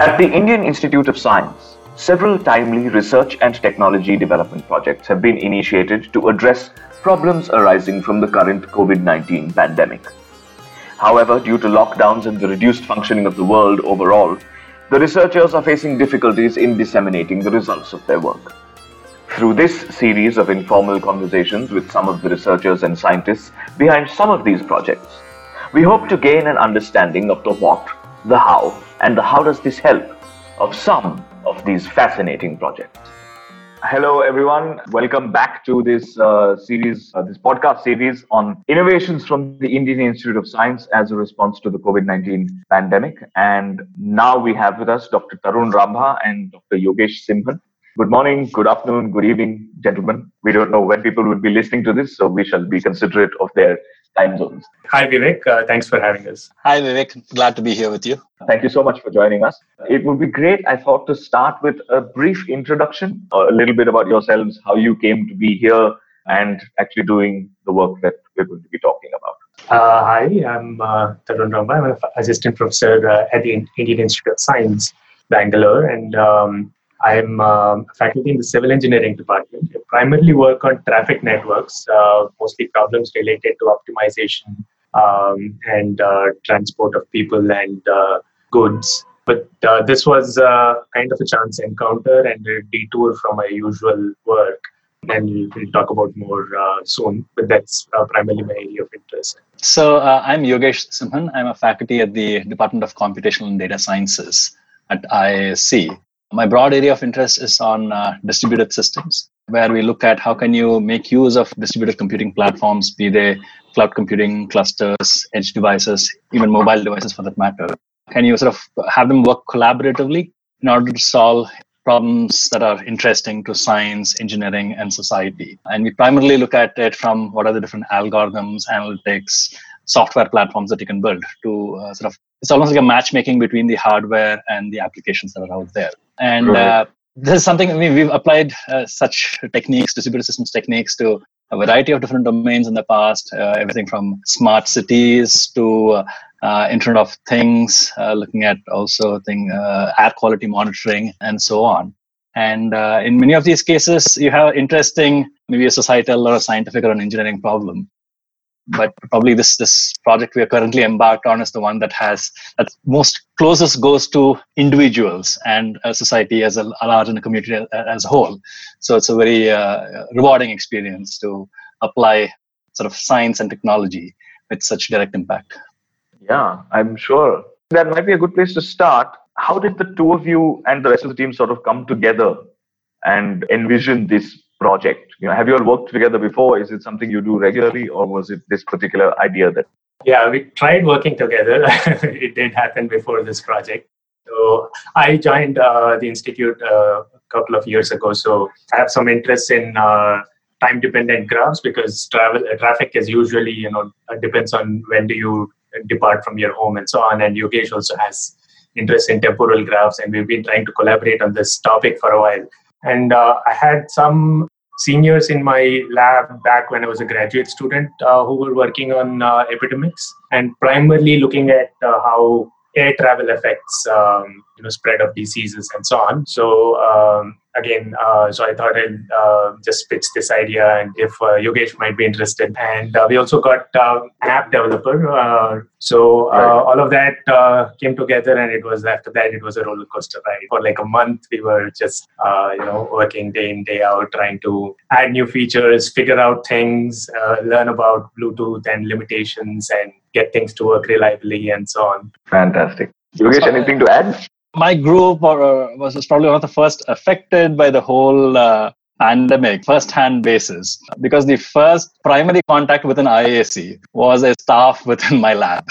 At the Indian Institute of Science, several timely research and technology development projects have been initiated to address problems arising from the current COVID 19 pandemic. However, due to lockdowns and the reduced functioning of the world overall, the researchers are facing difficulties in disseminating the results of their work. Through this series of informal conversations with some of the researchers and scientists behind some of these projects, we hope to gain an understanding of the what, the how, and how does this help of some of these fascinating projects. Hello, everyone. Welcome back to this uh, series, uh, this podcast series on innovations from the Indian Institute of Science as a response to the COVID 19 pandemic. And now we have with us Dr. Tarun Rambha and Dr. Yogesh Simmhan. Good morning, good afternoon, good evening, gentlemen. We don't know when people will be listening to this, so we shall be considerate of their time zones. Hi, Vivek. Uh, thanks for having us. Hi, Vivek. Glad to be here with you. Thank you so much for joining us. It would be great, I thought, to start with a brief introduction, a little bit about yourselves, how you came to be here, and actually doing the work that we're going to be talking about. Uh, hi, I'm uh, Tarun Rambha. I'm an assistant professor uh, at the Indian Institute of Science, Bangalore, and um, I'm um, faculty in the civil engineering department. I primarily work on traffic networks, uh, mostly problems related to optimization um, and uh, transport of people and uh, goods. But uh, this was uh, kind of a chance encounter and a detour from my usual work. And we'll talk about more uh, soon, but that's primarily my area of interest. So, I'm Yogesh Simmhan. I'm a faculty at the Department of Computational and Data Sciences at IISc. My broad area of interest is on uh, distributed systems, where we look at how can you make use of distributed computing platforms, be they cloud computing clusters, edge devices, even mobile devices for that matter. Can you sort of have them work collaboratively in order to solve problems that are interesting to science, engineering, and society? And we primarily look at it from what are the different algorithms, analytics, software platforms that you can build to uh, sort of it's almost like a matchmaking between the hardware and the applications that are out there and right. uh, this is something I mean, we've applied uh, such techniques, distributed systems techniques, to a variety of different domains in the past. Uh, everything from smart cities to uh, Internet of Things, uh, looking at also thing uh, air quality monitoring, and so on. And uh, in many of these cases, you have interesting, maybe a societal or a scientific or an engineering problem but probably this this project we are currently embarked on is the one that has that most closest goes to individuals and a society as a, a large a community as, as, a whole. So it's a very uh, rewarding experience to apply sort of science and technology with such direct impact. Yeah i'm sure. That might be a good place to start. How did the two of you and the rest of the team sort of come together and envision this project? You know, have you all worked together before? Is it something you do regularly, or was it this particular idea that? Yeah, we tried working together. it did happen before this project. So I joined uh, the institute uh, a couple of years ago. So I have some interest in uh, time-dependent graphs because travel traffic is usually you know uh, depends on when do you depart from your home and so on. And Yogesh also has interest in temporal graphs, and we've been trying to collaborate on this topic for a while. And uh, I had some seniors in my lab back when I was a graduate student uh, who were working on uh, epidemics and primarily looking at uh, how air travel affects um, you know spread of diseases and so on. So um, again, uh, so I thought I'd uh, just pitch this idea and if uh, Yogesh might be interested. And uh, we also got uh, an app developer. Uh, so right. all of that came together, and it was after that it was a roller coaster ride. For like a month, we were just you know working day in day out, trying to add new features, figure out things, learn about Bluetooth and limitations, and get things to work reliably, and so on. Fantastic. Yogesh, anything to add? My group or, uh, was probably one of the first affected by the whole uh, pandemic first-hand basis because the first primary contact with an IISc was a staff within my lab.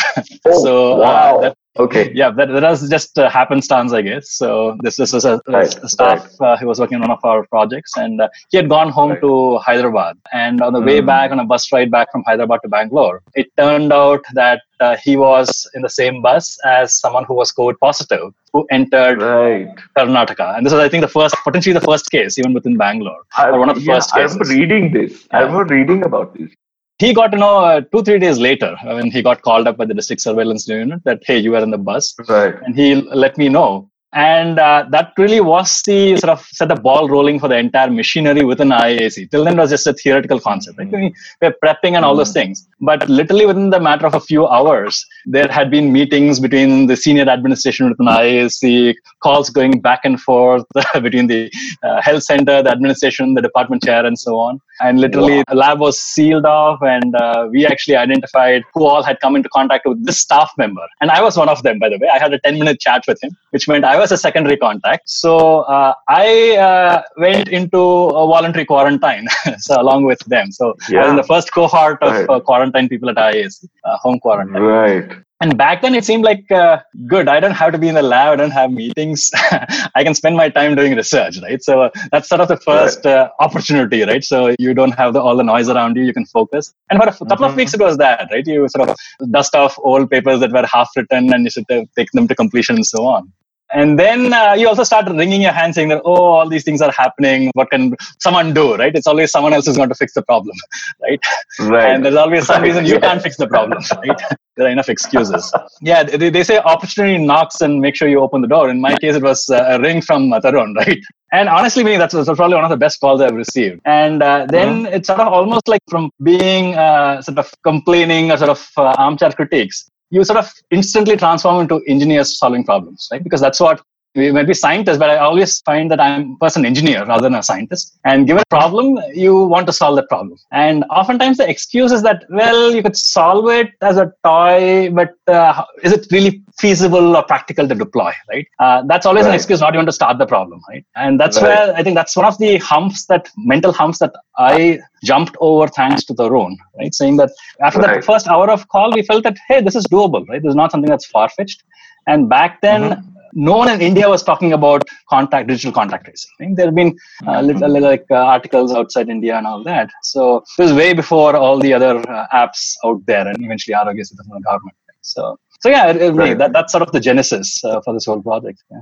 Oh, so uh, wow. Uh, that, okay. Yeah, that, that was just uh, happenstance, I guess. So this, this was a, right. a staff right. uh, who was working on one of our projects, and uh, he had gone home right. to Hyderabad. And on the mm. way hmm. back, on a bus ride back from Hyderabad to Bangalore, it turned out that uh, he was in the same bus as someone who was COVID positive who entered right. Karnataka. And this was, I think, the first, potentially the first case, even within Bangalore, I, or one of the yeah, first cases. I remember reading this. Yeah. I remember reading about this. He got to know uh, two, three days later when he got called up by the district surveillance unit that, hey, you were in the bus. Right. And he let me know and uh, that really was the sort of set the ball rolling for the entire machinery within IISc. Till then, it was just a theoretical concept. Right? We were prepping and all those mm-hmm. things. But literally within the matter of a few hours, there had been meetings between the senior administration within IISc, calls going back and forth between the uh, health center, the administration, the department chair, and so on. And literally, wow. the lab was sealed off, and uh, we actually identified who all had come into contact with this staff member. And I was one of them, by the way. I had a 10 minute chat with him, which meant I was a secondary contact. So uh, I uh, went into a voluntary quarantine so along with them. So yeah. I was in the first cohort of right. uh, quarantine people at IIS, uh, home quarantine. Right. And back then it seemed like uh, good. I don't have to be in the lab. I don't have meetings. I can spend my time doing research, right? So uh, that's sort of the first right. opportunity, right? So you don't have the, all the noise around you. You can focus. And for a couple mm-hmm. of weeks it was that, right? You sort of dust off old papers that were half written and you should take them to completion and so on and then uh, you also start wringing your hands saying that oh all these things are happening. What can someone do? Right? It's always someone else is going to fix the problem. Right, right. and there's always some reason you can't fix the problem right? There are enough excuses. Yeah they, they say opportunity knocks and make sure you open the door. In my case it was uh, a ring from tarun right? And honestly, me, that's, that's probably one of the best calls I've received. And uh, then mm-hmm. it's sort of almost like from being uh, sort of complaining or sort of uh, armchair critiques you sort of instantly transform into engineers solving problems, right? Because that's what we might be scientists, but I always find that I'm first an engineer rather than a scientist. And given a problem, you want to solve that problem. And oftentimes the excuse is that, well, you could solve it as a toy, but uh, is it really feasible or practical to deploy, right? Uh, that's always right. an excuse not even to start the problem, right? And that's right. where I think that's one of the humps that mental humps that I jumped over thanks to Tarun, right? Saying that after right. the first hour of call, we felt that, hey, this is doable, right? This is not something that's far fetched. And back then, mm-hmm no one in India was talking about contact digital contact tracing. Think there have been uh, little, little, like uh, articles outside India and all that. So it was way before all the other uh, apps out there, and eventually Aarogya Setu from the government. So so yeah, it, it, right. that, that's sort of the genesis uh, for this whole project. Yeah.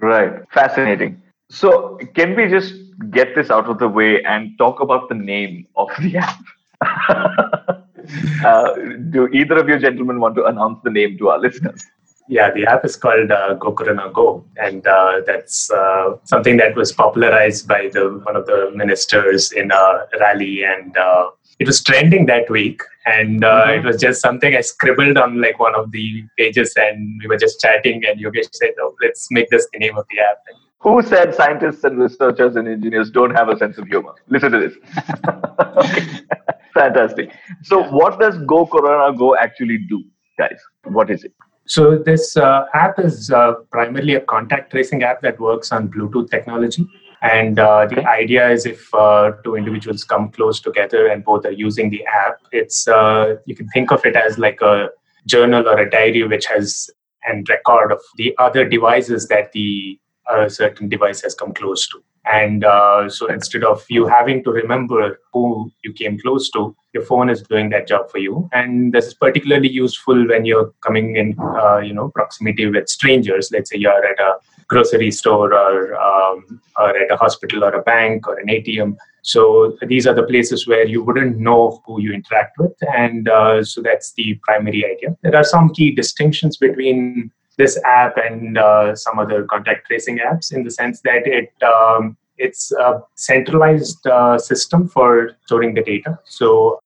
Right, fascinating. So can we just get this out of the way and talk about the name of the app? Uh, do either of you gentlemen want to announce the name to our listeners? Yeah, the app is called uh, Go Corona Go, and uh, that's uh, something that was popularized by the one of the ministers in a rally, and uh, it was trending that week. And uh, mm-hmm. it was just something I scribbled on like one of the pages, and we were just chatting, and Yogesh said, "Oh, let's make this the name of the app." Who said scientists and researchers and engineers don't have a sense of humor? Listen to this. Fantastic. So, what does Go Corona Go actually do, guys? What is it? So this uh, app is uh, primarily a contact tracing app that works on Bluetooth technology. And uh, the idea is if uh, two individuals come close together and both are using the app, it's uh, you can think of it as like a journal or a diary which has and record of the other devices that the uh, certain device has come close to. And uh, so instead of you having to remember who you came close to, your phone is doing that job for you. And this is particularly useful when you're coming in, uh, you know, proximity with strangers. Let's say you're at a grocery store or, um, or at a hospital or a bank or an ATM. So these are the places where you wouldn't know who you interact with. And uh, so that's the primary idea. There are some key distinctions between this app and uh, some other contact tracing apps in the sense that it um, it's a centralized uh, system for storing the data. So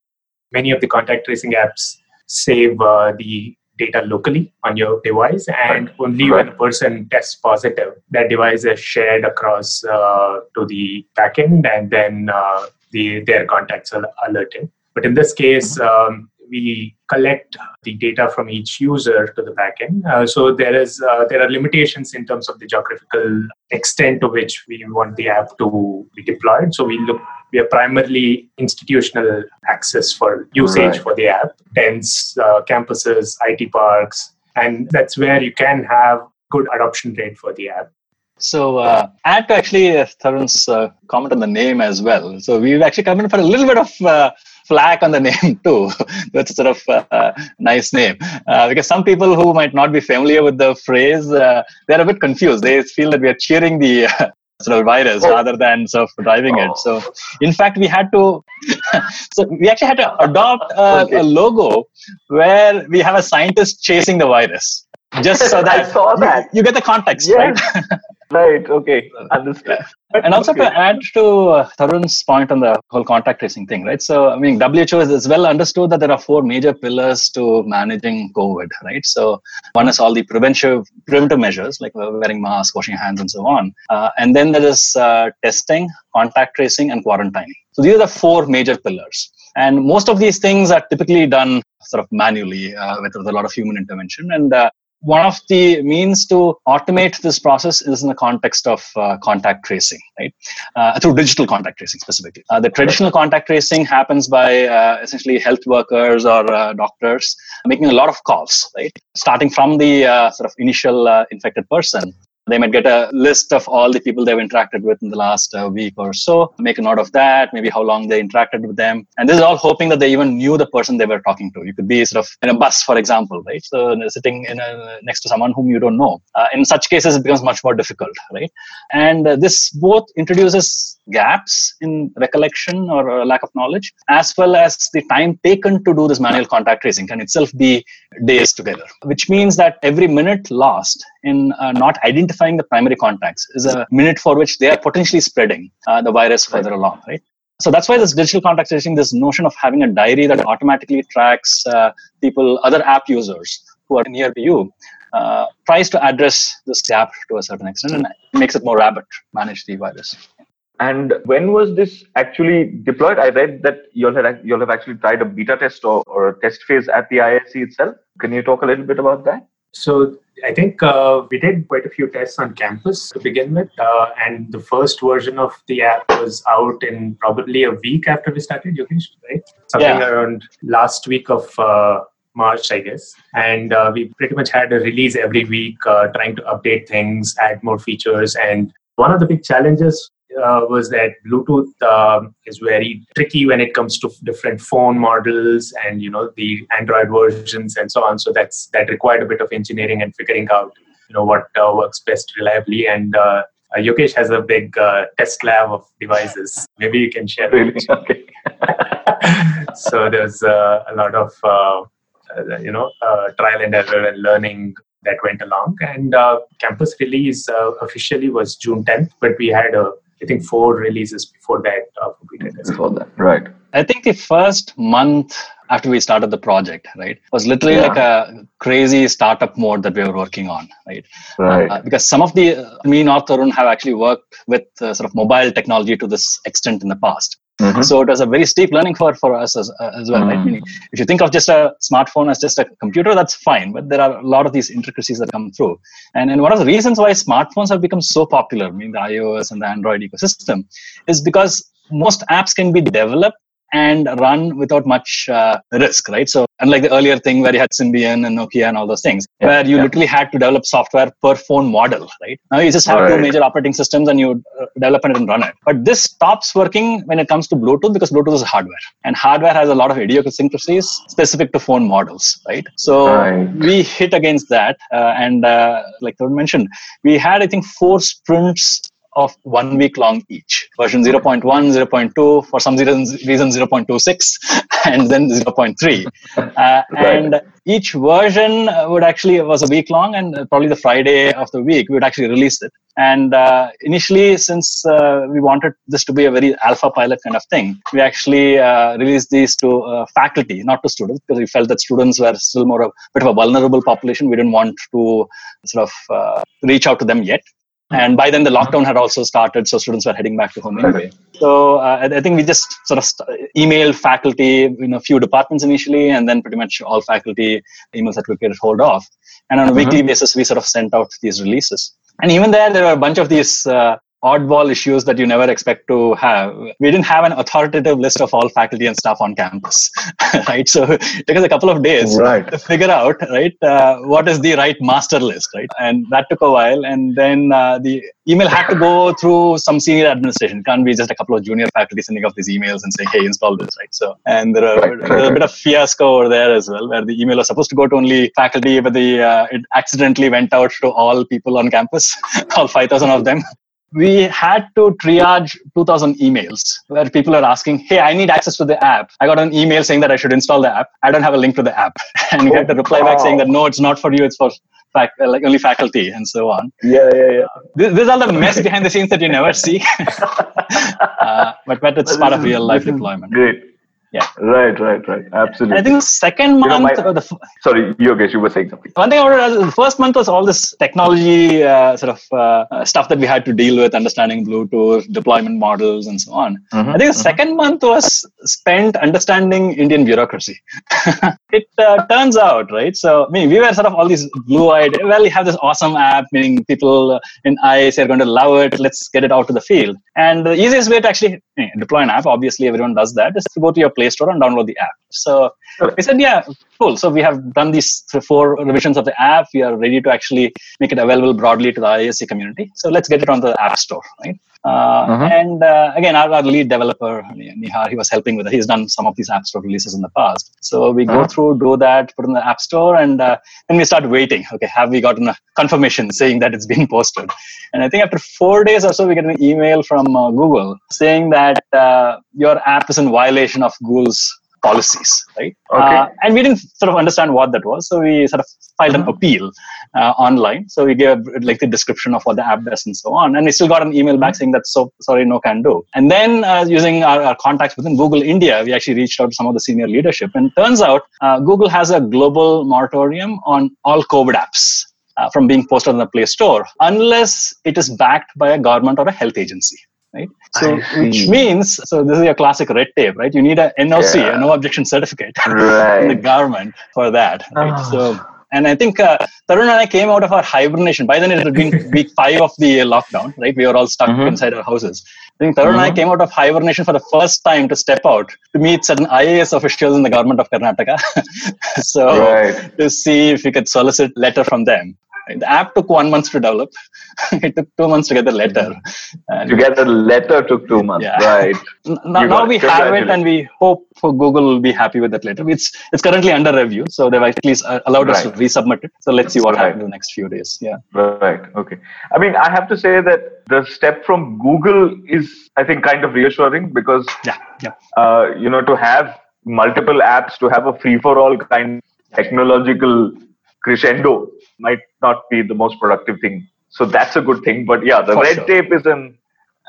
many of the contact tracing apps save uh, the data locally on your device, and right. only right. when a person tests positive, that device is shared across uh, to the backend, and then uh, the their contacts are alerted. But in this case, mm-hmm. um, we collect the data from each user to the backend. Uh, so there is uh, there are limitations in terms of the geographical extent to which we want the app to be deployed. So we look we are primarily institutional access for usage right. for the app, dense uh, campuses, IT parks, and that's where you can have good adoption rate for the app. So, uh, add to actually uh, Tarun's uh, comment on the name as well. So, we've actually come in for a little bit of uh, flack on the name too. That's sort of a uh, nice name uh, because some people who might not be familiar with the phrase, uh, they're a bit confused. They feel that we are cheering the uh, sort of virus oh. rather than sort of driving oh. it. So, in fact, we had to. so we actually had to adopt a, okay. a logo where we have a scientist chasing the virus just so that, I saw that. You, you get the context, Yeah. right? Right. Okay. Understood. and also Okay. to add to uh, Tarun's point on the whole contact tracing thing, right? So, I mean, WHO is, is well understood that there are four major pillars to managing COVID, right? So, one is all the preventive preventive measures like uh, wearing masks, washing hands, and so on. Uh, and then there is uh, testing, contact tracing, and quarantining. So, these are the four major pillars. And most of these things are typically done sort of manually uh, with, with a lot of human intervention. And uh, one of the means to automate this process is in the context of uh, contact tracing, right? Uh, through digital contact tracing specifically. Uh, the traditional contact tracing happens by uh, essentially health workers or uh, doctors making a lot of calls, right? Starting from the uh, sort of initial uh, infected person. They might get a list of all the people they've interacted with in the last uh, week or so, make a note of that, maybe how long they interacted with them. And this is all hoping that they even knew the person they were talking to. You could be sort of in a bus, for example, right? So sitting in a, next to someone whom you don't know. Uh, in such cases, it becomes much more difficult, right? And uh, this both introduces gaps in recollection or uh, lack of knowledge, as well as the time taken to do this manual contact tracing can itself be days together, which means that every minute lost in uh, not identifying the primary contacts is a minute for which they are potentially spreading uh, the virus further along, right? So that's why this digital contact tracing, this notion of having a diary that automatically tracks uh, people, other app users who are near to you, uh, tries to address this gap to a certain extent and makes it more rapid manage the virus. And when was this actually deployed? I read that you'll have, you'll have actually tried a beta test or, or a test phase at the IISc itself. Can you talk a little bit about that? So I think uh, we did quite a few tests on campus to begin with, uh, and the first version of the app was out in probably a week after we started. Yogesh, right? Something Yeah. around last week of uh, March, I guess. And uh, we pretty much had a release every week, uh, trying to update things, add more features. And one of the big challenges uh, was that Bluetooth um, is very tricky when it comes to different phone models and you know the Android versions and so on. So that's that required a bit of engineering and figuring out you know what uh, works best reliably. And uh, uh, Yogesh has a big uh, test lab of devices. Maybe you can share. Really? Okay. so there's uh, a lot of you know uh, trial and error and learning that went along. And uh, campus release uh, officially was June 10th, but we had uh, I think four releases before that uh, for beta testing. Before that, right? I think the first month after we started the project, right, was literally Yeah. like a crazy startup mode that we were working on, right? Right. Uh, because some of the uh, me and Tarun have actually worked with uh, sort of mobile technology to this extent in the past. Mhm. So it was a very steep learning for for us as, uh, as well. Right? Mm. Meaning, if you think of just a smartphone as just a computer, that's fine. But there are a lot of these intricacies that come through. And and one of the reasons why smartphones have become so popular, I mean the iOS and the Android ecosystem, is because most apps can be developed and run without much uh, risk, right? So unlike the earlier thing where you had Symbian and Nokia and all those things, Yeah, where you yeah. literally had to develop software per phone model, right? Now you just have two major operating systems and you uh, develop it and run it. But this stops working when it comes to Bluetooth because Bluetooth is hardware, and hardware has a lot of idiosyncrasies specific to phone models, right? So Right. we hit against that, uh, and uh, like Tarun mentioned, we had I think four sprints of one week long each. Version 0.1 0.2 for some reason, reason 0.26 and then 0.3 uh, and each version uh, would actually it was a week long and uh, probably the friday of the week we would actually release it. And uh, initially since uh, we wanted this to be a very alpha pilot kind of thing we actually uh, released these to uh, faculty not to students because we felt that students were still more of a bit of a vulnerable population. We didn't want to sort of uh, reach out to them yet and by then the lockdown had also started so students were heading back to home. Anyway so uh, I, think we just sort of st- emailed faculty in a few departments initially and then pretty much all faculty emails that we could hold of. And on a weekly basis we sort of sent out these releases. And even there there were a bunch of these uh, oddball issues that you never expect to have. We didn't have an authoritative list of all faculty and staff on campus, right? So it took us a couple of days Right. to figure out, right, uh, what is the right master list, right? And that took a while. And then uh, the email had to go through some senior administration. It can't be just a couple of junior faculty sending off these emails and saying, hey, install this, right? So, and there, are, Right, right, there was a bit of fiasco over there as well, where the email was supposed to go to only faculty, but the uh, it accidentally went out to all people on campus, all 5,000 of them. We had to triage 2000 emails where people are asking, Hey, I need access to the app. I got an email saying that I should install the app. I don't have a link to the app. And we had to reply back saying that no, it's not for you, it's for fac- like only faculty and so on. Yeah, yeah, yeah. This, this is all the mess behind the scenes that you never see. uh, but, but it's part of real life deployment. Great. Yeah. Right, right, right. Absolutely. And I think the second know, month, my- uh, the, f- Sorry, Yogesh, you were saying something. one thing I wanted the first month was all this technology uh, sort of uh, stuff that we had to deal with, understanding Bluetooth, deployment models, and so on. Mhm, I think the second month was spent understanding Indian bureaucracy. it uh, turns out, right? So, I mean, we were sort of all these blue-eyed. Well, we have this awesome app, meaning people in IISc are going to love it. Let's get it out to the field. And the easiest way to actually deploy an app, obviously everyone does that, is to go to your Play Store and download the app. So we said, yeah, cool. So we have done these th- four revisions of the app. We are ready to actually make it available broadly to the IISc community. So let's get it on the App Store, right? Uh, Mhm. And uh, again, our, our lead developer, Nihar, he was helping with it. He's done some of these App Store releases in the past. So we go Mhm. through, do that, put in the App Store, and uh, then we start waiting. Okay, have we gotten a confirmation saying that it's been posted? And I think after four days or so, we get an email from uh, Google saying that uh, your app is in violation of Google's policies, right? Okay. Uh, and we didn't sort of understand what that was, so we sort of filed an Mhm. appeal uh, online. So we gave like the description of what the app does and so on, and we still got an email back saying that so sorry, no can do. And then uh, using our, our contacts within Google India, we actually reached out to some of the senior leadership, and turns out uh, Google has a global moratorium on all COVID apps. Uh, from being posted on the Play Store, unless it is backed by a government or a health agency, right? So, which means, so this is your classic red tape, right? You need a NOC, Yeah. a no objection certificate, from the government for that, right? Ah. So, and I think uh, Tarun and I came out of our hibernation. By then, it had been week five of the lockdown, right? We were all stuck Mhm. inside our houses. I think Tarun and I Mhm. came out of hibernation for the first time to step out to meet certain IAS officials in the government of Karnataka. so, Right. to see if we could solicit letter from them. The app took one month to develop. it took two months to get the letter. And To get the letter took two months. Yeah. Right. Now, now we have it and we hope for google will be happy with that later it's it's currently under review so they've at least uh, allowed us to resubmit it so let's see what Right. happens in the next few days yeah Right. Okay. I mean, I have to say that the step from Google is, I think, kind of reassuring because, yeah yeah uh, you know, to have multiple apps, to have a free for all kind of technological crescendo might not be the most productive thing. So that's a good thing. But yeah, the For red sure. tape is an,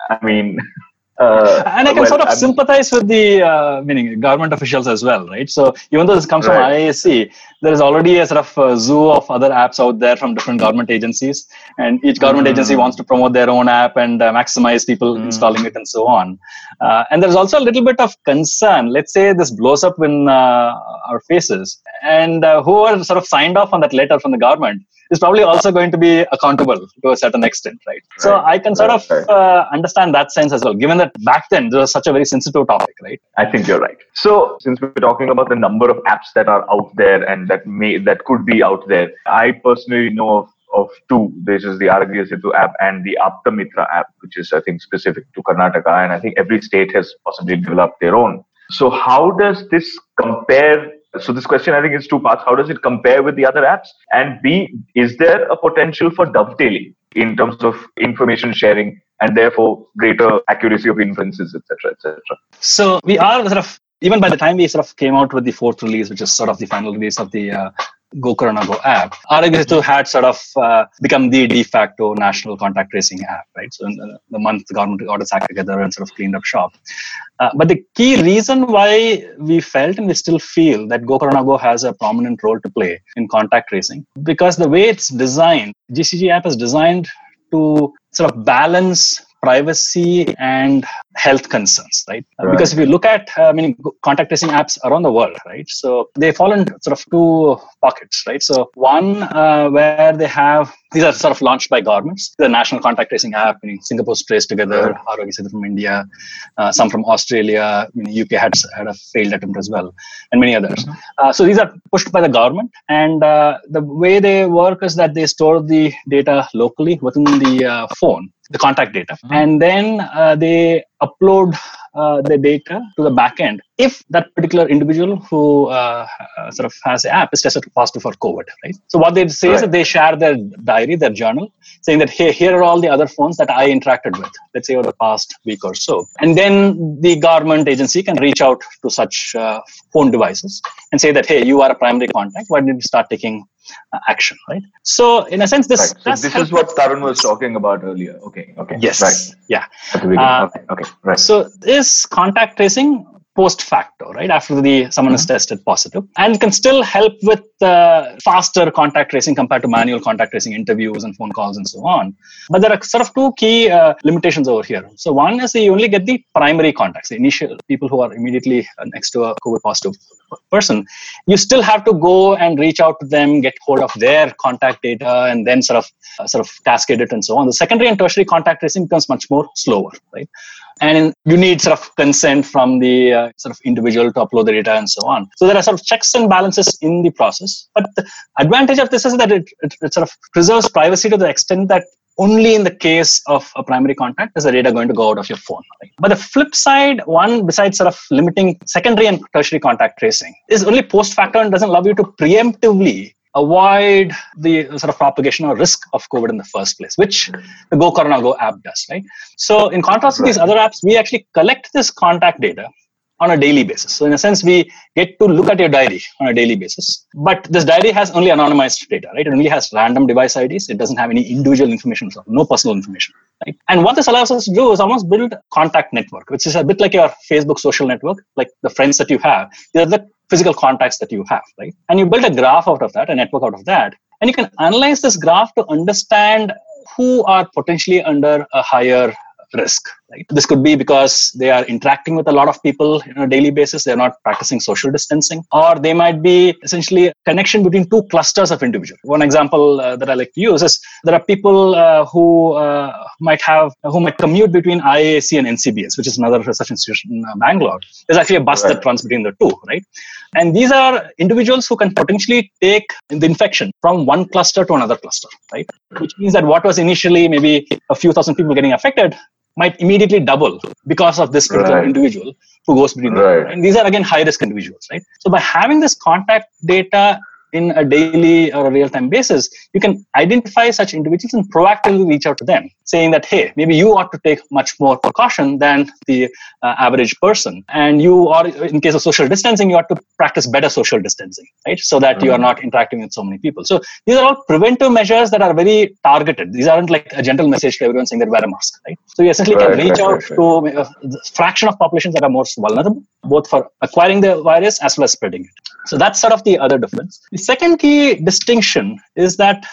I mean, uh, and I can well, sort of I'm- sympathize with the uh, meaning government officials as well, right? So even though this comes from Right. IISc, there is already a sort of uh, zoo of other apps out there from different government agencies, and each government Mm. agency wants to promote their own app and uh, maximize people Mm. installing it and so on. Uh, and there's also a little bit of concern. Let's say this blows up in uh, our faces, and uh, who are sort of signed off on that letter from the government is probably also going to be accountable to a certain extent, right? So I can sort of Right. uh, understand that sense as well, given that back then this was such a very sensitive topic, right? I think you're right. So, since we're talking about the number of apps that are out there and that may that could be out there, I personally know of, of two. This is the Aarogya Setu app and the Apta Mitra app, which is I think specific to Karnataka, and I think every state has possibly developed their own. So, how does this compare? So, this question I think is two parts. How does it compare with the other apps? And B, is there a potential for dovetailing in terms of information sharing and therefore greater accuracy of inferences, etc., etc.? So we are sort of even by the time we sort of came out with the fourth release, which is sort of the final release of the uh, Go Corona Go app, Aarogya had sort of uh, become the de facto national contact tracing app, right? So in the, the month the government got its act together and sort of cleaned up shop. Uh, but the key reason why we felt and we still feel that Go Corona Go has a prominent role to play in contact tracing, because the way it's designed, GCG app is designed to sort of balance privacy and health concerns, right? Uh, Right. Because if you look at, uh, I mean, contact tracing apps around the world, right? So they fall in sort of two pockets, right? So one uh, where they have these are sort of launched by governments. The national contact tracing app, meaning Singapore's Trace Together, Setu from India, uh, some from Australia, I mean, UK had had a failed attempt as well, and many others. Uh, so these are pushed by the government, and uh, the way they work is that they store the data locally within the uh, phone, the contact data, and then uh, they upload uh, the data to the backend if that particular individual who uh, uh, sort of has the app is tested positive for COVID, right? So what they say is that they share their diary, their journal, saying that, hey, here are all the other phones that I interacted with, let's say over the past week or so. And then the government agency can reach out to such uh, phone devices and say that, hey, you are a primary contact. Why did you start taking action, right? So, in a sense, this right. so this is what Tarun was talking about earlier. Okay, okay, yes, right, yeah, uh, okay, okay, right. So, is contact tracing post facto, right? After the someone mm-hmm. is tested positive, and can still help with uh, faster contact tracing compared to manual contact tracing interviews and phone calls and so on. But there are sort of two key uh, limitations over here. So one is that you only get the primary contacts, the initial people who are immediately uh, next to a COVID positive person. You still have to go and reach out to them, get hold of their contact data, and then sort of uh, sort of cascade it and so on. The secondary and tertiary contact tracing becomes much more slower, right? And you need sort of consent from the uh, sort of individual to upload the data and so on so there are sort of checks and balances in the process but the advantage of this is that it, it, it sort of preserves privacy to the extent that only in the case of a primary contact is the data going to go out of your phone. Right? But the flip side, one besides sort of limiting secondary and tertiary contact tracing, is only post facto and doesn't allow you to preemptively avoid the sort of propagation or risk of COVID in the first place, which the Go Corona Go app does, right? So, in contrast to these other apps, we actually collect this contact data on a daily basis. So, in a sense, we get to look at your diary on a daily basis. But this diary has only anonymized data, right? It only has random device IDs. It doesn't have any individual information, so no personal information. Right? And what this allows us to do is almost build contact network, which is a bit like your Facebook social network, like the friends that you have. They're the physical contacts that you have, right? And you build a graph out of that, a network out of that, and you can analyze this graph to understand who are potentially under a higher risk right? This could be because they are interacting with a lot of people on a daily basis. They're not practicing social distancing. Or they might be essentially a connection between two clusters of individuals. One example uh, that i like to use is there are people uh, who uh, might have who might commute between IISc and ncbs which is another research institution in uh, bangalore. There's actually a bus right. that runs between the two right? And these are individuals who can potentially take the infection from one cluster to another cluster right? Which means that what was initially maybe a few thousand people getting affected might immediately double because of this particular right. individual who goes between right. them. And these are again high risk individuals, right? So by having this contact data in a daily or a real time basis, you can identify such individuals and proactively reach out to them, saying that, hey, maybe you ought to take much more precaution than the uh, average person. And you are, in case of social distancing, you ought to practice better social distancing, right? So that mm-hmm. you are mm-hmm. not interacting with so many people. So these are all preventive measures that are very targeted. These aren't like a general message to everyone saying that wear a mask, right? So you essentially right, can reach right, out right, to a fraction of populations that are most vulnerable, both for acquiring the virus as well as spreading it. So that's sort of the other difference. The second key distinction is that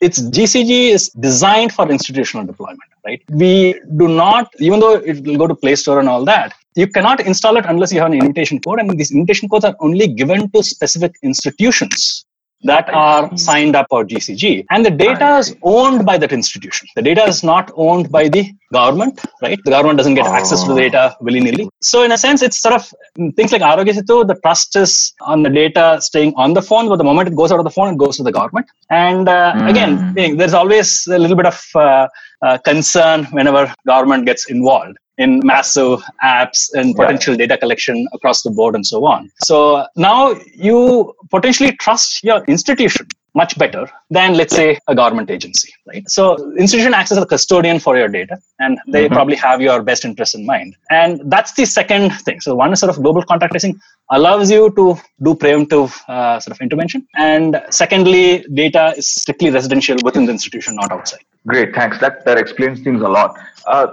its GCG is designed for institutional deployment, right? We do not, even though it will go to Play Store and all that, you cannot install it unless you have an invitation code, and these invitation codes are only given to specific institutions that are signed up for GCG. And the data is owned by that institution. The data is not owned by the government, right? The government doesn't get oh. access to the data willy nilly. So, in a sense, it's sort of things like Aarogya Setu, the trust is on the data staying on the phone, but the moment it goes out of the phone, it goes to the government. And uh, mm. again, there's always a little bit of uh, uh, concern whenever government gets involved in massive apps and potential yeah. data collection across the board and so on. So now you potentially trust your institution much better than let's say a government agency right? So institution acts as a custodian for your data and they mm-hmm. probably have your best interest in mind. And that's the second thing. So one is sort of global contact tracing allows you to do preemptive uh, sort of intervention. And secondly data is strictly residential within the institution not outside. Great thanks. That that explains things a lot. Uh,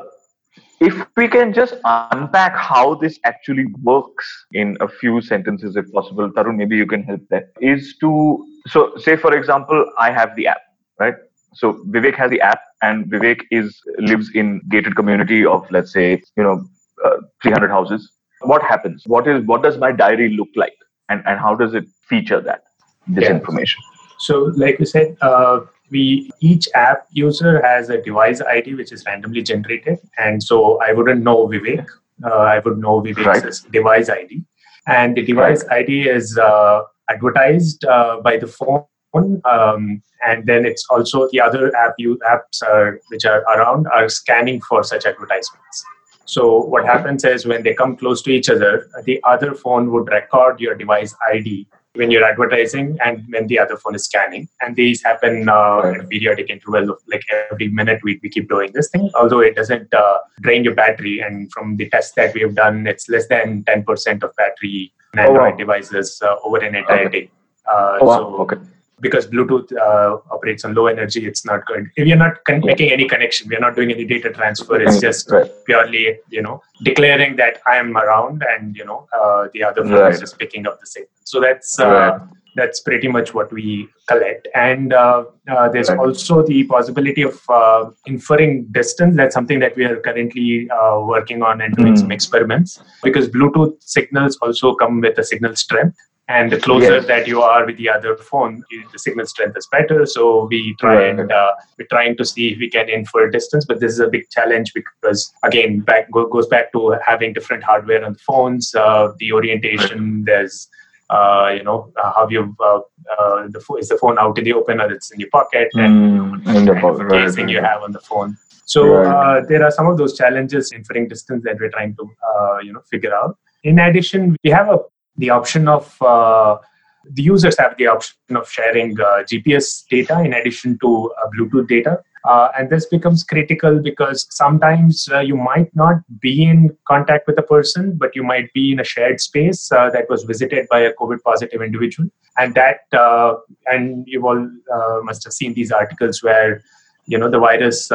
if we can just unpack how this actually works in a few sentences if possible tarun maybe you can help that is to so say for example i have the app right? So vivek has the app and vivek is lives in gated community of let's say you know uh, 300 houses. What happens? What is what does my diary look like? And and how does it feature that this yeah. information so like you said uh, we each app user has a device id which is randomly generated. And so i wouldn't know vivek. Uh, i would know vivek's right. device id and the device right. id is uh, advertised uh, by the phone. Um, and then it's also the other app you apps are, which are around are scanning for such advertisements. So what happens is when they come close to each other the other phone would record your device id when you're advertising and when the other phone is scanning. And these happen uh, right. at periodic interval of like every minute we, we keep doing this thing, although it doesn't uh, drain your battery. And from the tests that we have done, it's less than 10% of battery in Android oh, wow. devices uh, over an entire okay. day. Uh, oh, wow. So okay because Bluetooth uh, operates on low energy, it's not good. If you're not con- making any connection, we're not doing any data transfer. It's just right. purely, you know, declaring that I am around, and you know, uh, the other phone right. is just picking up the signal. So that's uh, right. that's pretty much what we collect. And uh, uh, there's also the possibility of uh, inferring distance. That's something that we are currently working on and doing mm. some experiments because Bluetooth signals also come with a signal strength and the closer yes. that you are with the other phone the signal strength is better so we try right. and uh, we're trying to see if we can infer distance but this is a big challenge because again back go, goes back to having different hardware on the phones uh, the orientation right. there's uh, you know uh, how you uh, uh, the is the phone out in the open or it's in your pocket mm, and you know, the casing right, you have on the phone so there are some of those challenges inferring distance that we're trying to you know figure out in addition, we have a the option of uh, the users have the option of sharing uh, GPS data in addition to uh, Bluetooth data. Uh, and this becomes critical because sometimes uh, you might not be in contact with a person, but you might be in a shared space uh, that was visited by a COVID positive individual. And that, and you all must have seen these articles where you know the virus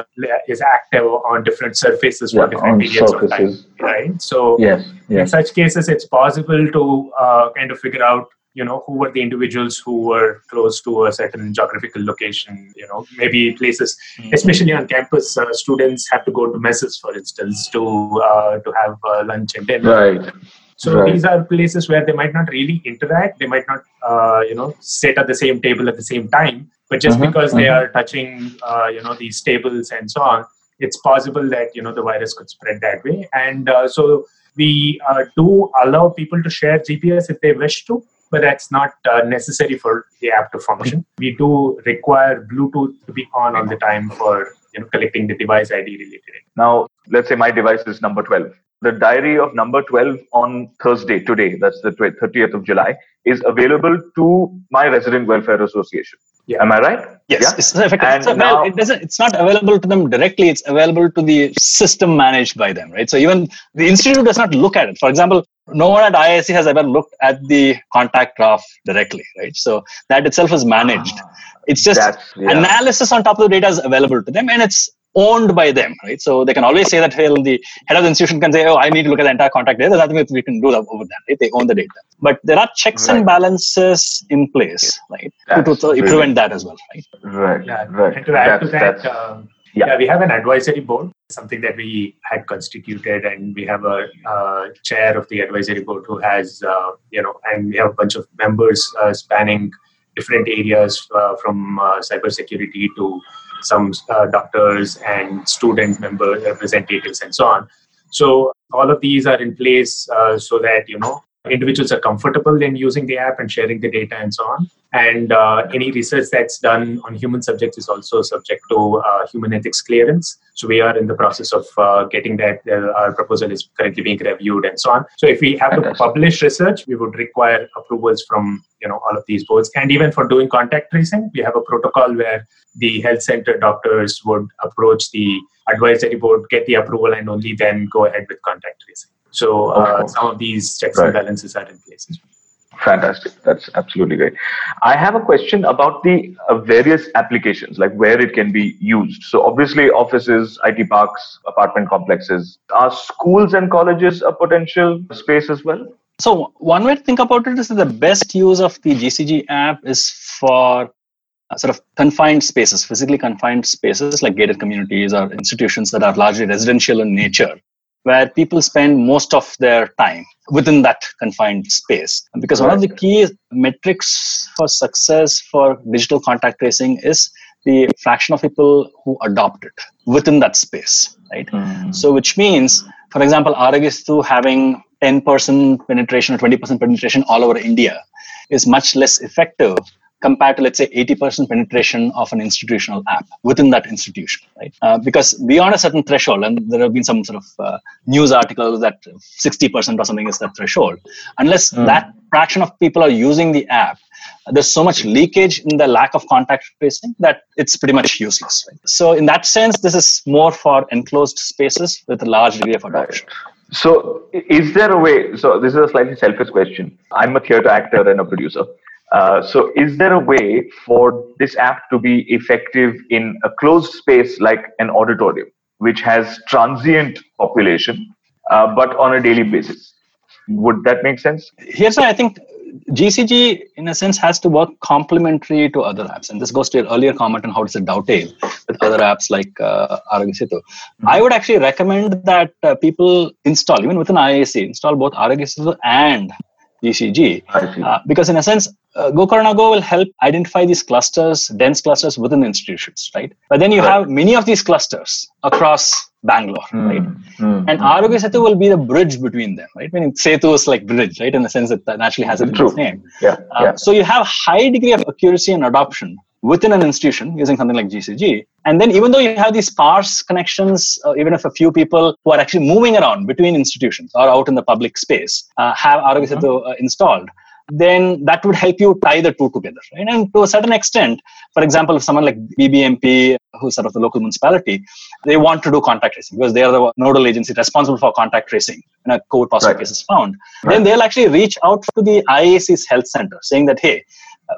is active on different surfaces for yeah, different periods surfaces. of time right so yes, yes, in such cases it's possible to uh, kind of figure out you know who were the individuals who were close to a certain geographical location you know maybe places mm-hmm. especially on campus uh, students have to go to messes for instance to uh, to have uh, lunch and dinner right so right. these are places where they might not really interact they might not uh, you know sit at the same table at the same time but just uh-huh, because uh-huh. they are touching uh, you know these tables and so on it's possible that you know the virus could spread that way and uh, so we uh, do allow people to share gps if they wish to but that's not uh, necessary for the app to function we do require bluetooth to be on all the time for you know collecting the device id related now let's say my device is number 12 the diary of number 12 on Thursday, today, that's the 30th of July, is available to my resident welfare association. Yeah. Am I right? Yes. Yeah? It's, and so, now, it doesn't, it's not available to them directly, it's available to the system managed by them, right? So even the institute does not look at it. For example, no one at IISc has ever looked at the contact graph directly, right? So that itself is managed. Ah, it's just yeah. analysis on top of the data is available to them and it's owned by them, right? So they can always say that well, the head of the institution can say, "Oh, I need to look at the entire contract data." There's nothing we can do over that, right? They own the data, but there are checks right. and balances in place, right, to, to, to prevent that as well, right? Right, yeah. right. And to add that's, to that, uh, yeah. yeah. we have an advisory board, something that we had constituted, and we have a uh, chair of the advisory board who has, uh, you know, and we have a bunch of members uh, spanning different areas uh, from uh, cybersecurity to some uh, doctors and student member representatives and so on. So all of these are in place uh, so that you know individuals are comfortable in using the app and sharing the data and so on. And uh, any research that's done on human subjects is also subject to uh, human ethics clearance. So we are in the process of uh, getting that. Uh, our proposal is currently being reviewed and so on. So if we have to publish research, we would require approvals from you know all of these boards. And even for doing contact tracing, we have a protocol where the health center doctors would approach the advisory board, get the approval, and only then go ahead with contact tracing. So uh, some of these checks right. and balances are in place as well. Fantastic. That's absolutely great. I have a question about the uh, various applications, like where it can be used. So, obviously, offices, IT parks, apartment complexes. Are schools and colleges a potential space as well? So, one way to think about it is that the best use of the GCG app is for uh, sort of confined spaces, physically confined spaces like gated communities or institutions that are largely residential in nature where people spend most of their time within that confined space. Because one of the key metrics for success for digital contact tracing is the fraction of people who adopt it within that space, right? Mm. So, which means, for example, Aarogya having 10% penetration or 20% penetration all over India is much less effective compared to let's say 80% penetration of an institutional app within that institution right uh, because beyond a certain threshold and there have been some sort of uh, news articles that 60% or something is that threshold unless mm. that fraction of people are using the app there's so much leakage in the lack of contact tracing that it's pretty much useless right? so in that sense this is more for enclosed spaces with a large degree of adoption right. So, is there a way? So, this is a slightly selfish question. I'm a theater actor and a producer. Uh, so, is there a way for this app to be effective in a closed space like an auditorium, which has transient population, uh, but on a daily basis? Would that make sense? Here's why I think GCG, in a sense, has to work complementary to other apps. And this goes to your earlier comment on how does it dovetail with other apps like uh, Aarogya Mm-hmm. I would actually recommend that uh, people install, even within IISc, install both Aarogya and GCG. Uh, because in a sense, uh, Go Corona Go will help identify these clusters, dense clusters within institutions, right? But then you right. have many of these clusters across Bangalore, mm, right? Mm, and mm. Aarogya Setu will be the bridge between them, right? Meaning Setu is like bridge, right? In the sense that that actually has it in its name. Yeah, uh, yeah. So you have high degree of accuracy and adoption within an institution using something like GCG. And then even though you have these sparse connections, uh, even if a few people who are actually moving around between institutions or out in the public space uh, have Aarogya Setu mm-hmm. uh, installed, then that would help you tie the two together. Right? And to a certain extent, for example, if someone like BBMP, who's sort of the local municipality, they want to do contact tracing because they are the nodal agency responsible for contact tracing when a COVID positive right. case is found. Right. Then they'll actually reach out to the IISc's health center saying that, hey,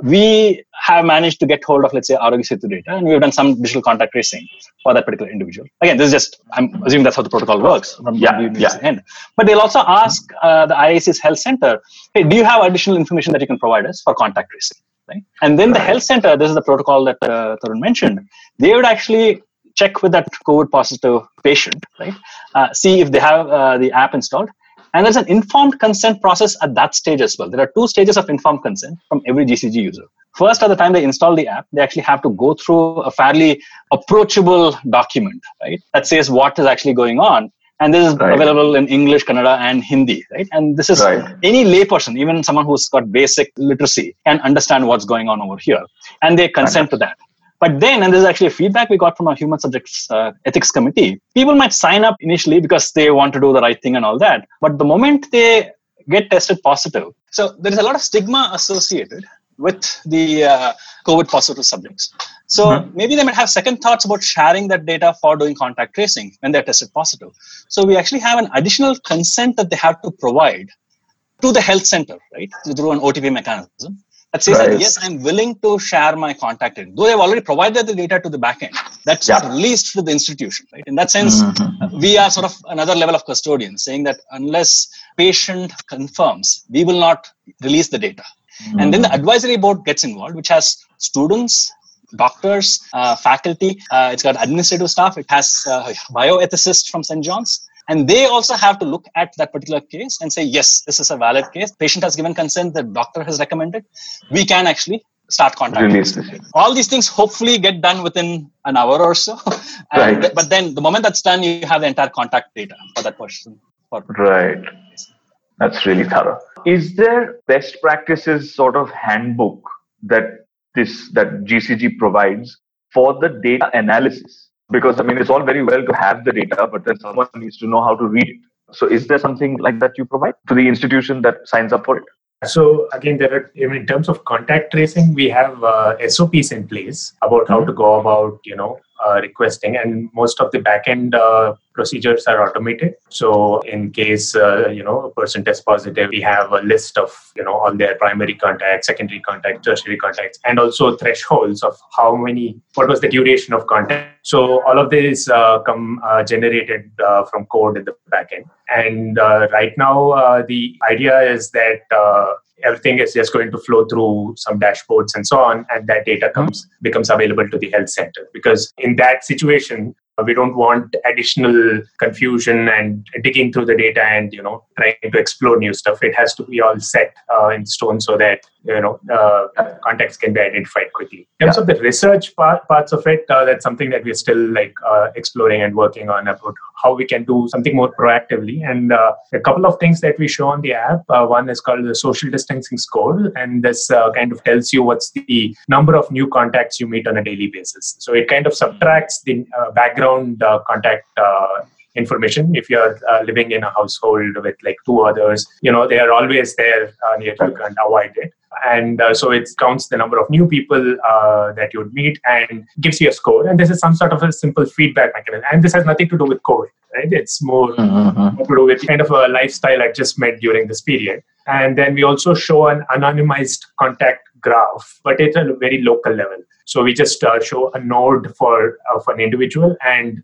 we have managed to get hold of, let's say, Aarogya Setu data, and we've done some digital contact tracing for that particular individual. Again, this is just, I'm assuming that's how the protocol works from yeah, the yeah. end. But they'll also ask uh, the IISc's health center, hey, do you have additional information that you can provide us for contact tracing? Right? And then right. the health center, this is the protocol that uh, Tarun mentioned, they would actually check with that COVID positive patient, right? Uh, see if they have uh, the app installed and there's an informed consent process at that stage as well. There are two stages of informed consent from every GCG user. First, at the time they install the app, they actually have to go through a fairly approachable document, right? That says what is actually going on. And this is right. available in English, Kannada, and Hindi, right? And this is right. any layperson, even someone who's got basic literacy, can understand what's going on over here. And they consent to that. But then, and this is actually a feedback we got from our human subjects uh, ethics committee, people might sign up initially because they want to do the right thing and all that. But the moment they get tested positive, so there is a lot of stigma associated with the uh, COVID positive subjects. So mm-hmm. maybe they might have second thoughts about sharing that data for doing contact tracing when they're tested positive. So we actually have an additional consent that they have to provide to the health center, right, through an OTP mechanism that says right. that yes, I'm willing to share my contact data. Though they've already provided the data to the backend, that's yeah. released to the institution. Right. In that sense, mm-hmm. we are sort of another level of custodian, saying that unless patient confirms, we will not release the data. Mm-hmm. And then the advisory board gets involved, which has students, doctors, uh, faculty. Uh, it's got administrative staff. It has uh, bioethicists from St. John's and they also have to look at that particular case and say, yes, this is a valid case. Patient has given consent, the doctor has recommended. We can actually start contacting. All these things hopefully get done within an hour or so. right. But then the moment that's done, you have the entire contact data for that person. For right. That's really thorough. Is there best practices sort of handbook that this that GCG provides for the data analysis? Because I mean it's all very well to have the data, but then someone needs to know how to read it. So is there something like that you provide to the institution that signs up for it? So again, there are in terms of contact tracing, we have uh, SOPs in place about how to go about you know uh, requesting, and most of the backend uh, procedures are automated. So in case uh, you know a person tests positive, we have a list of you know all their primary contacts, secondary contacts, tertiary contacts, and also thresholds of how many, what was the duration of contact. So all of this uh, come uh, generated from code in the backend. And right now, the idea is that everything is just going to flow through some dashboards and so on and that data comes becomes available to the health center. Because in that situation we don't want additional confusion and digging through the data and you know trying to explore new stuff. It has to be all set uh, in stone so that you know uh, contacts can be identified quickly. In terms yeah. of the research part, parts of it uh, that's something that we're still like uh, exploring and working on about how we can do something more proactively. And uh, a couple of things that we show on the app uh, one is called the social distancing score. And this uh, kind of tells you what's the number of new contacts you meet on a daily basis. So it kind of subtracts the background contact information. If you're uh, living in a household with like two others you know they are always there uh, near you can't avoid it. And uh, so it counts the number of new people uh, that you would meet and gives you a score. And this is some sort of a simple feedback mechanism. And this has nothing to do with covid right? It's more, mm-hmm. more to do with kind of a lifestyle adjustment during this period. And then we also show an anonymized contact graph but it's a very local level. So we just uh, show a node for of an individual and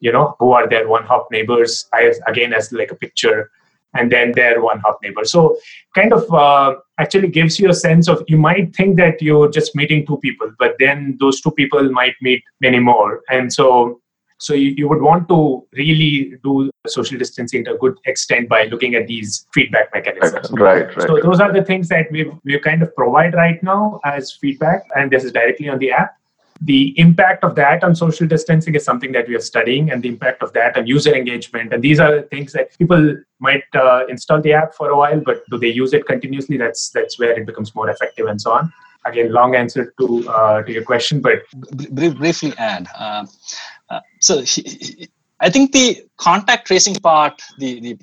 you know who are their one hop neighbors as again as like a picture and then their one hop neighbor so kind of uh, actually gives you a sense of you might think that you're just meeting two people but then those two people might meet many more and so so you, you would want to really do social distancing to a good extent by looking at these feedback mechanisms. Right, right. So those are the things that we we kind of provide right now as feedback, and this is directly on the app the impact of that on social distancing is something that we are studying and the impact of that on user engagement. And these are things that people might uh, install the app for a while but do they use it continuously? That's that's where it becomes more effective and so on. Again long answer to uh, to your question but briefly add uh, uh so I think the contact tracing part, the, the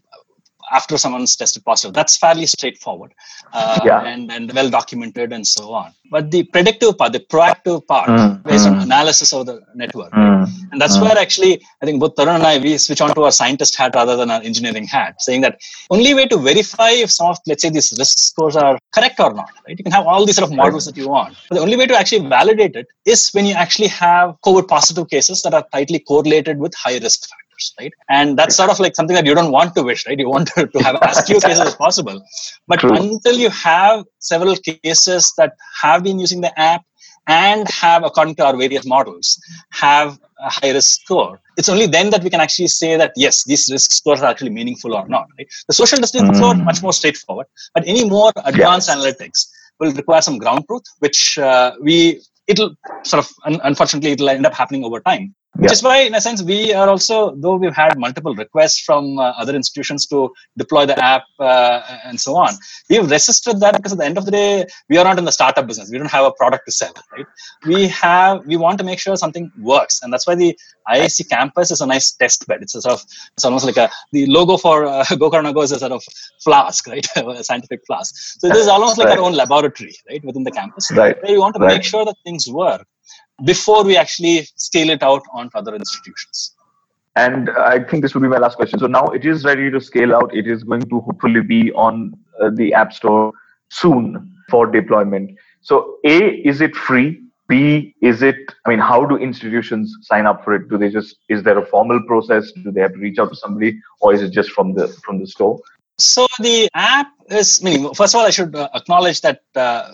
after someone's tested positive. That's fairly straightforward uh, yeah. and, and well documented and so on. But the predictive part, the proactive part, mm, based mm. on analysis of the network. Mm, and that's mm. where actually, I think both Tarun and I, we switch on to our scientist hat rather than our engineering hat, saying that only way to verify if some of, let's say, these risk scores are correct or not, right? You can have all these sort of models that you want. But the only way to actually validate it is when you actually have COVID positive cases that are tightly correlated with high risk factors right? And that's sort of like something that you don't want to wish, right? You want to, to have as few cases as possible. But True. until you have several cases that have been using the app and have, according to our various models, have a high risk score, it's only then that we can actually say that yes, these risk scores are actually meaningful or not. Right? The social distance mm. score much more straightforward, but any more advanced yes. analytics will require some ground truth, which uh, we it'll sort of un- unfortunately it'll end up happening over time which yeah. is why in a sense we are also though we've had multiple requests from uh, other institutions to deploy the app uh, and so on we've resisted that because at the end of the day we are not in the startup business we don't have a product to sell right we have we want to make sure something works and that's why the IISc campus is a nice test bed it's a sort of it's almost like a the logo for uh, Go Corona is a sort of flask right a scientific flask so this is almost like right. our own laboratory right within the campus right. where we want to right. make sure that things work before we actually scale it out onto other institutions. And I think this will be my last question. So now it is ready to scale out. It is going to hopefully be on uh, the App Store soon for deployment. So, A, is it free? B, is it, I mean, how do institutions sign up for it? Do they just, is there a formal process? Do they have to reach out to somebody or is it just from the, from the store? So the app is, I mean, first of all, I should uh, acknowledge that uh,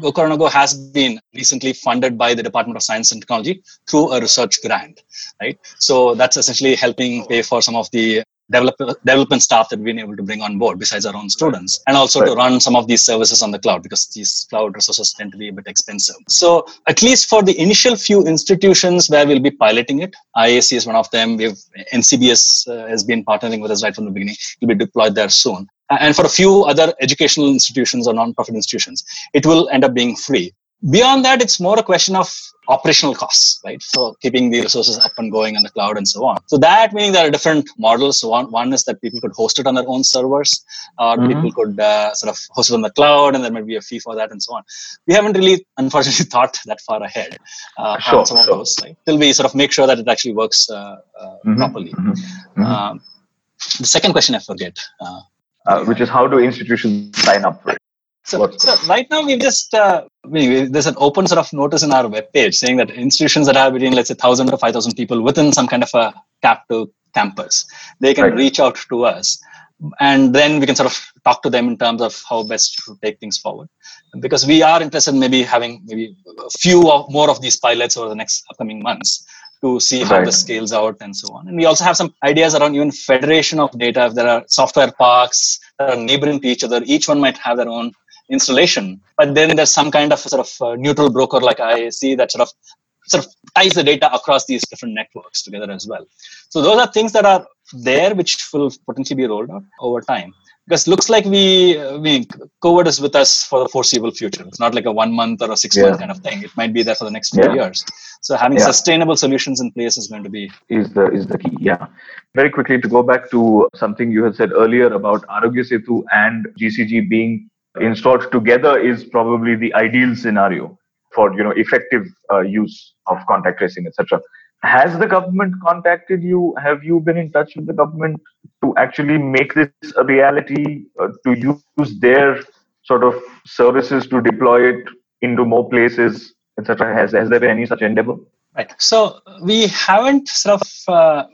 Go has been recently funded by the Department of Science and Technology through a research grant, right? So that's essentially helping pay for some of the develop, development staff that we've been able to bring on board besides our own students and also right. to run some of these services on the cloud because these cloud resources tend to be a bit expensive. So at least for the initial few institutions where we'll be piloting it IISc is one of them. We've ncbs uh, has been partnering with us right from the beginning. Will be deployed there soon. And for a few other educational institutions or non-profit institutions it will end up being free beyond that it's more a question of operational costs right so keeping the resources up and going on the cloud and so on so that meaning there are different models so one, one is that people could host it on their own servers or mm-hmm. people could uh, sort of host it on the cloud and there might be a fee for that and so on we haven't really unfortunately thought that far ahead uh, sure, on some sure. of those right? till we sort of make sure that it actually works uh, uh mm-hmm. properly mm-hmm. mm-hmm. Um, the second question i forget uh, uh, which is how do institutions sign up for it so, so right now we've just uh, we, there's an open sort of notice in our webpage saying that institutions that have between let's say thousand to five thousand people within some kind of a captive campus, they can right. reach out to us, and then we can sort of talk to them in terms of how best to take things forward. Because we are interested in maybe having maybe a few of, more of these pilots over the next upcoming months to see how right. this scales out and so on. And we also have some ideas around even federation of data. If there are software parks that are neighboring to each other, each one might have their own installation, but then there's some kind of sort of uh, neutral broker like IISc that sort of sort of ties the data across these different networks together as well. So those are things that are there which will potentially be rolled out over time because looks like we I mean COVID is with us for the foreseeable future. It's not like a one month or a six yeah. month kind of thing. It might be there for the next few yeah. years. So having yeah. sustainable solutions in place is going to be is the is the key. Yeah. Very quickly to go back to something you had said earlier about Aarogya Setu and GCG being installed together is probably the ideal scenario for you know effective uh, use of contact tracing, etc has the government contacted you? Have you been in touch with the government to actually make this a reality uh, to use their sort of services to deploy it into more places etc has, has there been any such endeavor? Right. So we haven't sort of uh,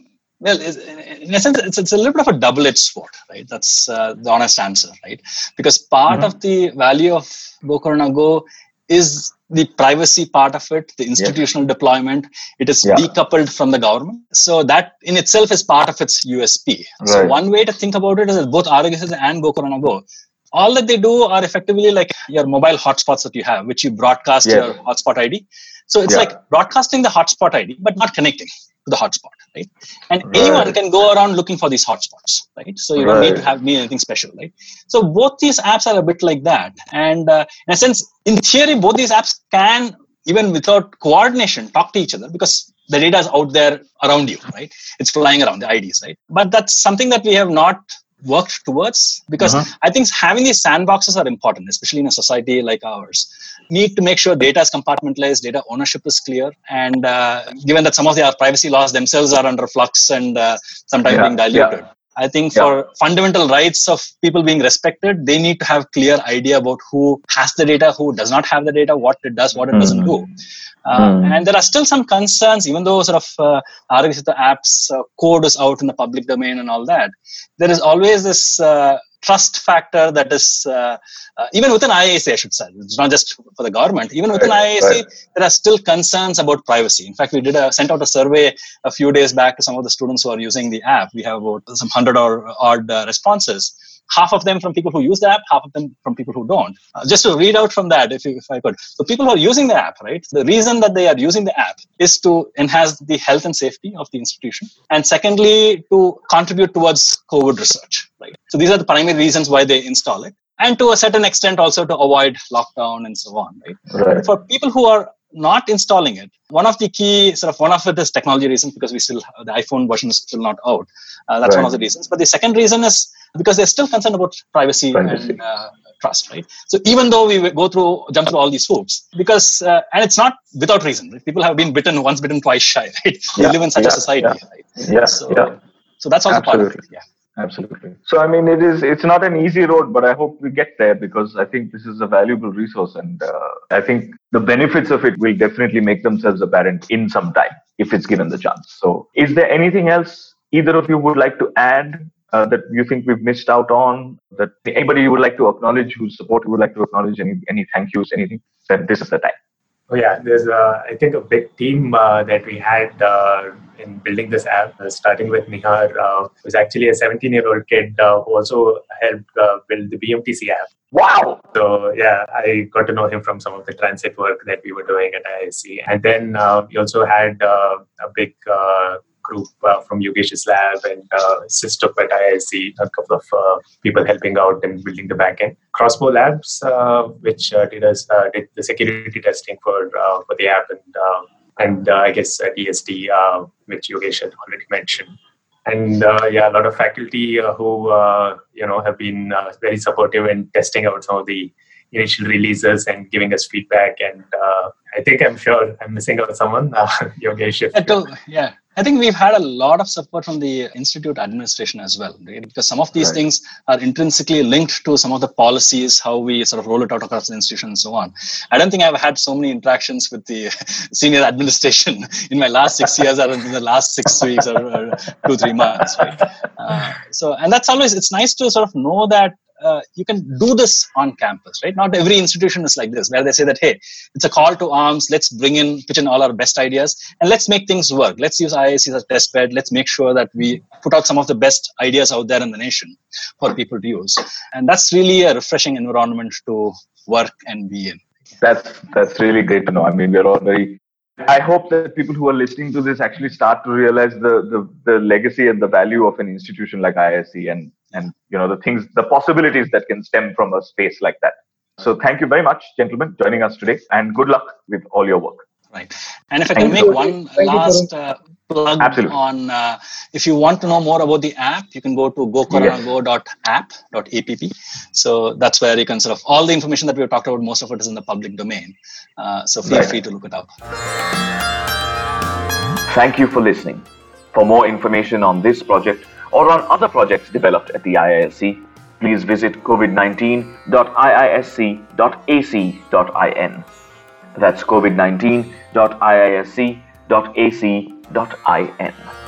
well in a sense it's, it's a little bit of a double-edged sword right that's uh, the honest answer right because part mm-hmm. of the value of Go Go is the privacy part of it, the institutional deployment, it is yeah. decoupled from the government. So that in itself is part of its USP. Right. So one way to think about it is that both Aarogya and Go Go, all that they do are effectively like your mobile hotspots that you have, which you broadcast yes. your hotspot ID. So it's yeah. like broadcasting the hotspot ID, but not connecting to the hotspot, right? And right. anyone can go around looking for these hotspots, right? So you don't need to have me anything special, right? So both these apps are a bit like that, and uh, in a sense, in theory, both these apps can even without coordination talk to each other because the data is out there around you, right? It's flying around the IDs, right? But that's something that we have not worked towards because uh-huh. I think having these sandboxes are important, especially in a society like ours. Need to make sure data is compartmentalized, data ownership is clear, and uh, given that some of the privacy laws themselves are under flux and uh, sometimes yeah. being diluted. Yeah. I think yeah. for fundamental rights of people being respected, they need to have clear idea about who has the data, who does not have the data, what it does, what it mm. doesn't do. Uh, mm. And there are still some concerns, even though sort of uh, the apps uh, code is out in the public domain and all that. There is always this uh, trust factor that is uh, uh, even within IISc, I should say. It's not just for the government. Even within right, IISc, right. there are still concerns about privacy. In fact, we did a, sent out a survey a few days back to some of the students who are using the app. We have about some hundred or odd uh, responses half of them from people who use the app, half of them from people who don't. Uh, just to read out from that, if, you, if I could. So people who are using the app, right? The reason that they are using the app is to enhance the health and safety of the institution. And secondly, to contribute towards COVID research, right? So these are the primary reasons why they install it. And to a certain extent also to avoid lockdown and so on, right? right. For people who are not installing it. One of the key sort of one of it is technology reasons because we still the iPhone version is still not out. Uh, that's right. one of the reasons. But the second reason is because they're still concerned about privacy, privacy. and uh, trust, right? So even though we go through, jump through all these hoops, because uh, and it's not without reason. Right? People have been bitten once, bitten twice shy. Right? Yeah, we live in such yeah, a society. Yeah, right? yeah, so, yeah. So that's also Absolutely. part of it. Yeah absolutely so i mean it is it's not an easy road but i hope we get there because i think this is a valuable resource and uh, i think the benefits of it will definitely make themselves apparent in some time if it's given the chance so is there anything else either of you would like to add uh, that you think we've missed out on? That anybody you would like to acknowledge, whose support you would like to acknowledge, any any thank yous, anything? Then this is the time. Oh yeah, there's uh, I think a big team uh, that we had uh, in building this app, uh, starting with Nihar, uh, was actually a 17-year-old kid uh, who also helped build the BMTC app. Wow! So yeah, I got to know him from some of the transit work that we were doing at IISc, and then we also had a big group uh, from Yogesh's lab and uh, at IISc, a couple of uh, people helping out and building the backend. Crossbow Labs, uh, which uh, did us uh, did the security testing for for the app, and and I guess at ESD, which Yogesh had already mentioned. And yeah, a lot of faculty who you know have been very supportive in testing out some of the initial releases and giving us feedback. And uh, I think I'm sure I'm missing out someone, uh, Yogesh. yeah, I think we've had a lot of support from the institute administration as well, right? because some of these right. things are intrinsically linked to some of the policies, how we sort of roll it out across the institution and so on. I don't think I've had so many interactions with the senior administration in my last six years or in the last six weeks or, or two, three months. Right? Uh, so, and that's always, it's nice to sort of know that uh, you can do this on campus, right? Not every institution is like this, where they say that, hey, it's a call to arms. Let's bring in, pitch in all our best ideas, and let's make things work. Let's use IISc as a test bed. Let's make sure that we put out some of the best ideas out there in the nation for people to use. And that's really a refreshing environment to work and be in. That's that's really great to know. I mean, we're all very I hope that people who are listening to this actually start to realize the, the, the legacy and the value of an institution like IISc and, and you know the things, the possibilities that can stem from a space like that. So thank you very much, gentlemen, joining us today, and good luck with all your work. Right. And if I can make one last uh, plug Absolutely. on, uh, if you want to know more about the app, you can go to gocoronago.app.app. So that's where you can sort of, all the information that we've talked about, most of it is in the public domain. Uh, so feel right. free to look it up. Thank you for listening. For more information on this project or on other projects developed at the IISc, please visit covid19.iisc.ac.in. That's covid19.iisc.ac.in.